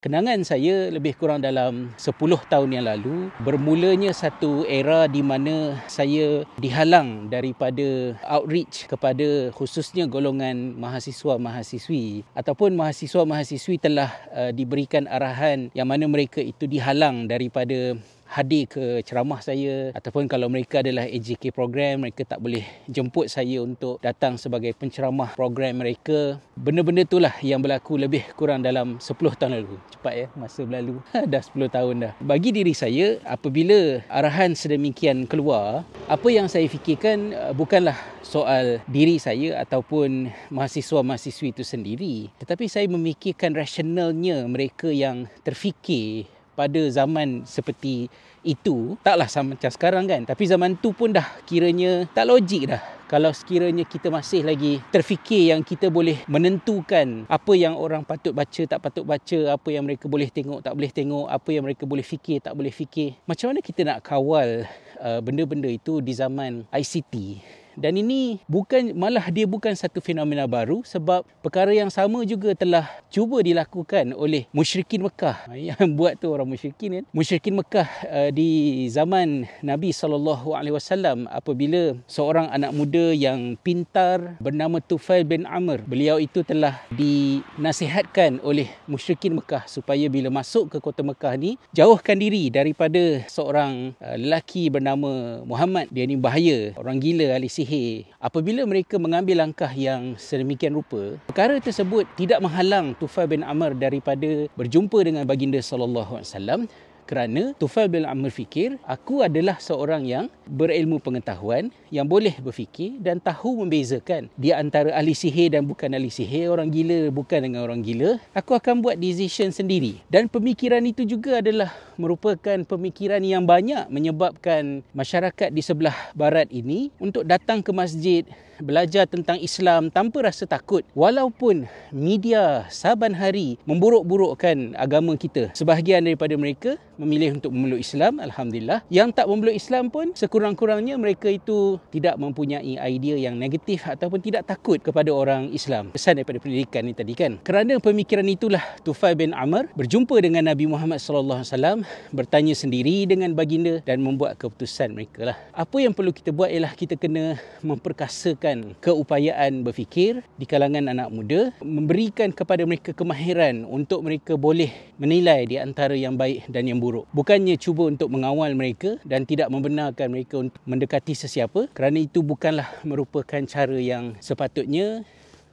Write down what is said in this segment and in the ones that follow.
Kenangan saya lebih kurang dalam 10 tahun yang lalu bermulanya satu era di mana saya dihalang daripada outreach kepada khususnya golongan mahasiswa-mahasiswi. Ataupun mahasiswa-mahasiswi telah uh, diberikan arahan yang mana mereka itu dihalang daripada hadir ke ceramah saya ataupun kalau mereka adalah AJK program mereka tak boleh jemput saya untuk datang sebagai penceramah program mereka. Benda-benda itulah yang berlaku lebih kurang dalam 10 tahun lalu. Cepat ya masa berlalu. Dah 10 tahun dah. Bagi diri saya apabila arahan sedemikian keluar apa yang saya fikirkan uh, bukanlah soal diri saya ataupun mahasiswa-mahasiswi itu sendiri. Tetapi saya memikirkan rasionalnya mereka yang terfikir pada zaman seperti itu taklah sama macam sekarang kan. Tapi zaman tu pun dah kiranya tak logik dah. Kalau sekiranya kita masih lagi terfikir yang kita boleh menentukan apa yang orang patut baca tak patut baca apa yang mereka boleh tengok tak boleh tengok apa yang mereka boleh fikir tak boleh fikir macam mana kita nak kawal uh, benda-benda itu di zaman ICT dan ini bukan malah dia bukan satu fenomena baru sebab perkara yang sama juga telah cuba dilakukan oleh musyrikin Mekah. Yang buat tu orang musyrikin kan. Musyrikin Mekah uh, di zaman Nabi sallallahu alaihi wasallam apabila seorang anak muda yang pintar bernama Tufail bin Amr beliau itu telah dinasihatkan oleh musyrikin Mekah supaya bila masuk ke kota Mekah ni jauhkan diri daripada seorang uh, lelaki bernama Muhammad. Dia ni bahaya orang gila ahli sihir. Apabila mereka mengambil langkah yang sedemikian rupa, perkara tersebut tidak menghalang Tufail bin Amr daripada berjumpa dengan baginda sallallahu alaihi wasallam kerana Tufail bin Amr fikir aku adalah seorang yang berilmu pengetahuan yang boleh berfikir dan tahu membezakan di antara ahli sihir dan bukan ahli sihir. Orang gila bukan dengan orang gila. Aku akan buat decision sendiri. Dan pemikiran itu juga adalah merupakan pemikiran yang banyak menyebabkan masyarakat di sebelah barat ini untuk datang ke masjid belajar tentang Islam tanpa rasa takut walaupun media saban hari memburuk-burukkan agama kita. Sebahagian daripada mereka memilih untuk memeluk Islam alhamdulillah. Yang tak memeluk Islam pun sekurang-kurangnya mereka itu tidak mempunyai idea yang negatif ataupun tidak takut kepada orang Islam. Pesan daripada pendidikan ni tadi kan? Kerana pemikiran itulah Tufail bin Amr berjumpa dengan Nabi Muhammad sallallahu alaihi wasallam bertanya sendiri dengan baginda dan membuat keputusan mereka lah. Apa yang perlu kita buat ialah kita kena memperkasakan memberikan keupayaan berfikir di kalangan anak muda, memberikan kepada mereka kemahiran untuk mereka boleh menilai di antara yang baik dan yang buruk. Bukannya cuba untuk mengawal mereka dan tidak membenarkan mereka untuk mendekati sesiapa kerana itu bukanlah merupakan cara yang sepatutnya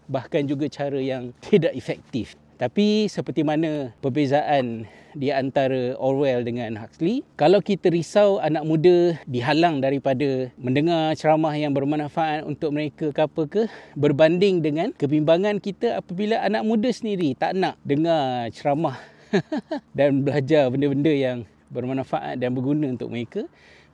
bahkan juga cara yang tidak efektif. Tapi seperti mana perbezaan di antara Orwell dengan Huxley, kalau kita risau anak muda dihalang daripada mendengar ceramah yang bermanfaat untuk mereka ke apa ke, berbanding dengan kebimbangan kita apabila anak muda sendiri tak nak dengar ceramah dan belajar benda-benda yang bermanfaat dan berguna untuk mereka,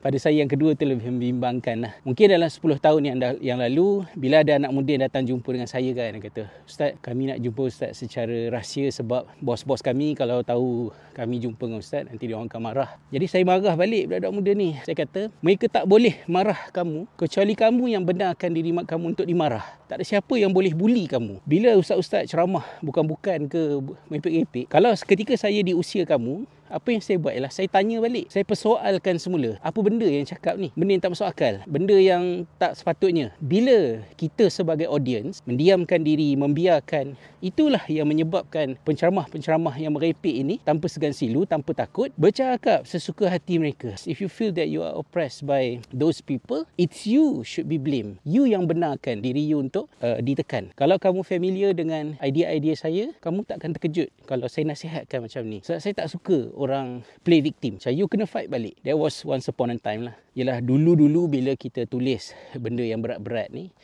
pada saya yang kedua tu lebih membimbangkan lah. Mungkin dalam 10 tahun yang yang lalu, bila ada anak muda yang datang jumpa dengan saya kan, dia kata, Ustaz, kami nak jumpa Ustaz secara rahsia sebab bos-bos kami kalau tahu kami jumpa dengan Ustaz, nanti dia orang akan marah. Jadi saya marah balik budak-budak muda ni. Saya kata, mereka tak boleh marah kamu, kecuali kamu yang benarkan diri kamu untuk dimarah. Tak ada siapa yang boleh bully kamu. Bila Ustaz-Ustaz ceramah bukan-bukan ke mepek-mepek, kalau ketika saya di usia kamu, apa yang saya buat ialah saya tanya balik. Saya persoalkan semula. Apa benda yang cakap ni? Benda yang tak masuk akal. Benda yang tak sepatutnya. Bila kita sebagai audience mendiamkan diri, membiarkan, itulah yang menyebabkan penceramah-penceramah yang merepek ini tanpa segan silu, tanpa takut, bercakap sesuka hati mereka. If you feel that you are oppressed by those people, it's you should be blamed. You yang benarkan diri you untuk uh, ditekan. Kalau kamu familiar dengan idea-idea saya, kamu tak akan terkejut kalau saya nasihatkan macam ni. Sebab saya tak suka orang play victim. Macam you kena fight balik. There was once upon a time lah. Yalah dulu-dulu bila kita tulis benda yang berat-berat ni,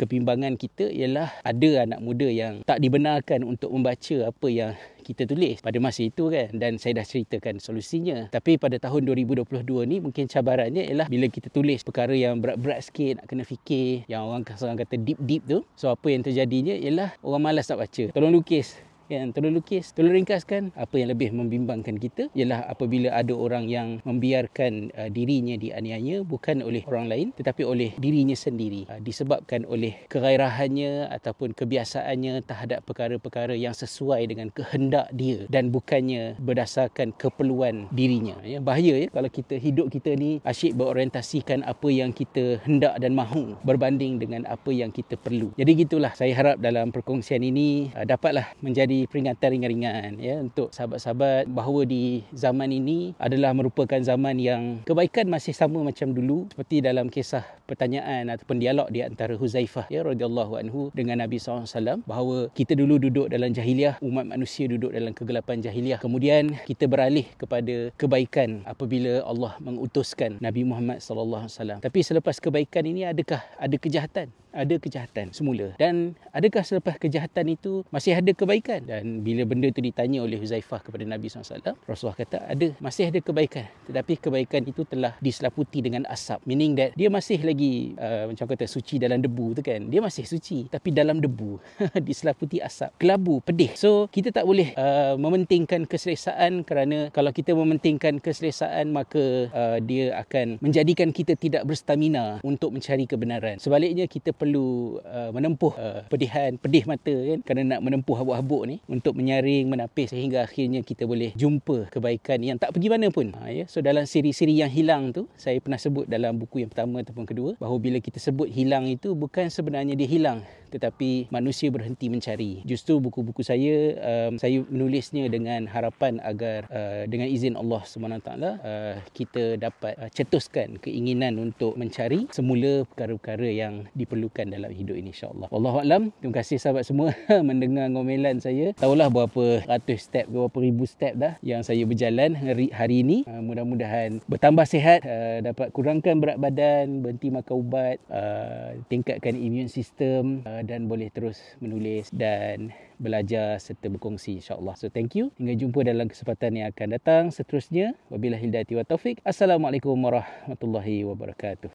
kebimbangan kita ialah ada anak muda yang tak dibenarkan untuk membaca apa yang kita tulis pada masa itu kan dan saya dah ceritakan solusinya tapi pada tahun 2022 ni mungkin cabarannya ialah bila kita tulis perkara yang berat-berat sikit nak kena fikir yang orang orang kata deep-deep tu so apa yang terjadinya ialah orang malas nak baca tolong lukis Yang tolong lukis, tolong ringkaskan apa yang lebih membimbangkan kita ialah apabila ada orang yang membiarkan uh, dirinya dianiaya bukan oleh orang lain tetapi oleh dirinya sendiri. Uh, disebabkan oleh kegairahannya ataupun kebiasaannya terhadap perkara-perkara yang sesuai dengan kehendak dia dan bukannya berdasarkan keperluan dirinya. Ya bahaya ya? Kalau kita hidup kita ni asyik berorientasikan apa yang kita hendak dan mahu berbanding dengan apa yang kita perlu. Jadi gitulah. Saya harap dalam perkongsian ini uh, dapatlah menjadi peringatan ringan-ringan ya untuk sahabat-sahabat bahawa di zaman ini adalah merupakan zaman yang kebaikan masih sama macam dulu seperti dalam kisah pertanyaan ataupun dialog di antara Huzaifah ya radhiyallahu anhu dengan Nabi SAW bahawa kita dulu duduk dalam jahiliah umat manusia duduk dalam kegelapan jahiliah. Kemudian kita beralih kepada kebaikan apabila Allah mengutuskan Nabi Muhammad wasallam. Tapi selepas kebaikan ini adakah ada kejahatan ada kejahatan semula. Dan adakah selepas kejahatan itu masih ada kebaikan? Dan bila benda itu ditanya oleh Huzaifah kepada Nabi SAW Rasulullah kata ada masih ada kebaikan. Tetapi kebaikan itu telah diselaputi dengan asap. Meaning that dia masih lagi uh, macam kata suci dalam debu tu kan? Dia masih suci tapi dalam debu diselaputi asap. Kelabu pedih. So kita tak boleh uh, mementingkan keselesaan kerana kalau kita mementingkan keselesaan maka uh, dia akan menjadikan kita tidak berstamina untuk mencari kebenaran. Sebaliknya kita perlu uh, menempuh uh, pedihan, pedih mata kan kerana nak menempuh habuk-habuk ni untuk menyaring, menapis sehingga akhirnya kita boleh jumpa kebaikan yang tak pergi mana pun. Ha, ya? So dalam siri-siri yang hilang tu, saya pernah sebut dalam buku yang pertama ataupun kedua bahawa bila kita sebut hilang itu bukan sebenarnya dia hilang tetapi manusia berhenti mencari. Justru buku-buku saya um, saya menulisnya dengan harapan agar uh, dengan izin Allah SWT uh, kita dapat uh, cetuskan keinginan untuk mencari semula perkara-perkara yang diperlukan dalam hidup ini insya-Allah. Wallahu alam. Terima kasih sahabat semua mendengar ngomelan saya. Tahulah berapa ratus step berapa ribu step dah yang saya berjalan hari, hari ini. Uh, mudah-mudahan bertambah sihat, uh, dapat kurangkan berat badan, berhenti makan ubat, uh, tingkatkan imun sistem uh, dan boleh terus menulis dan belajar serta berkongsi insya-Allah. So thank you. Hingga jumpa dalam kesempatan yang akan datang seterusnya. Wabillahi hidayah wa taufik. Assalamualaikum warahmatullahi wabarakatuh.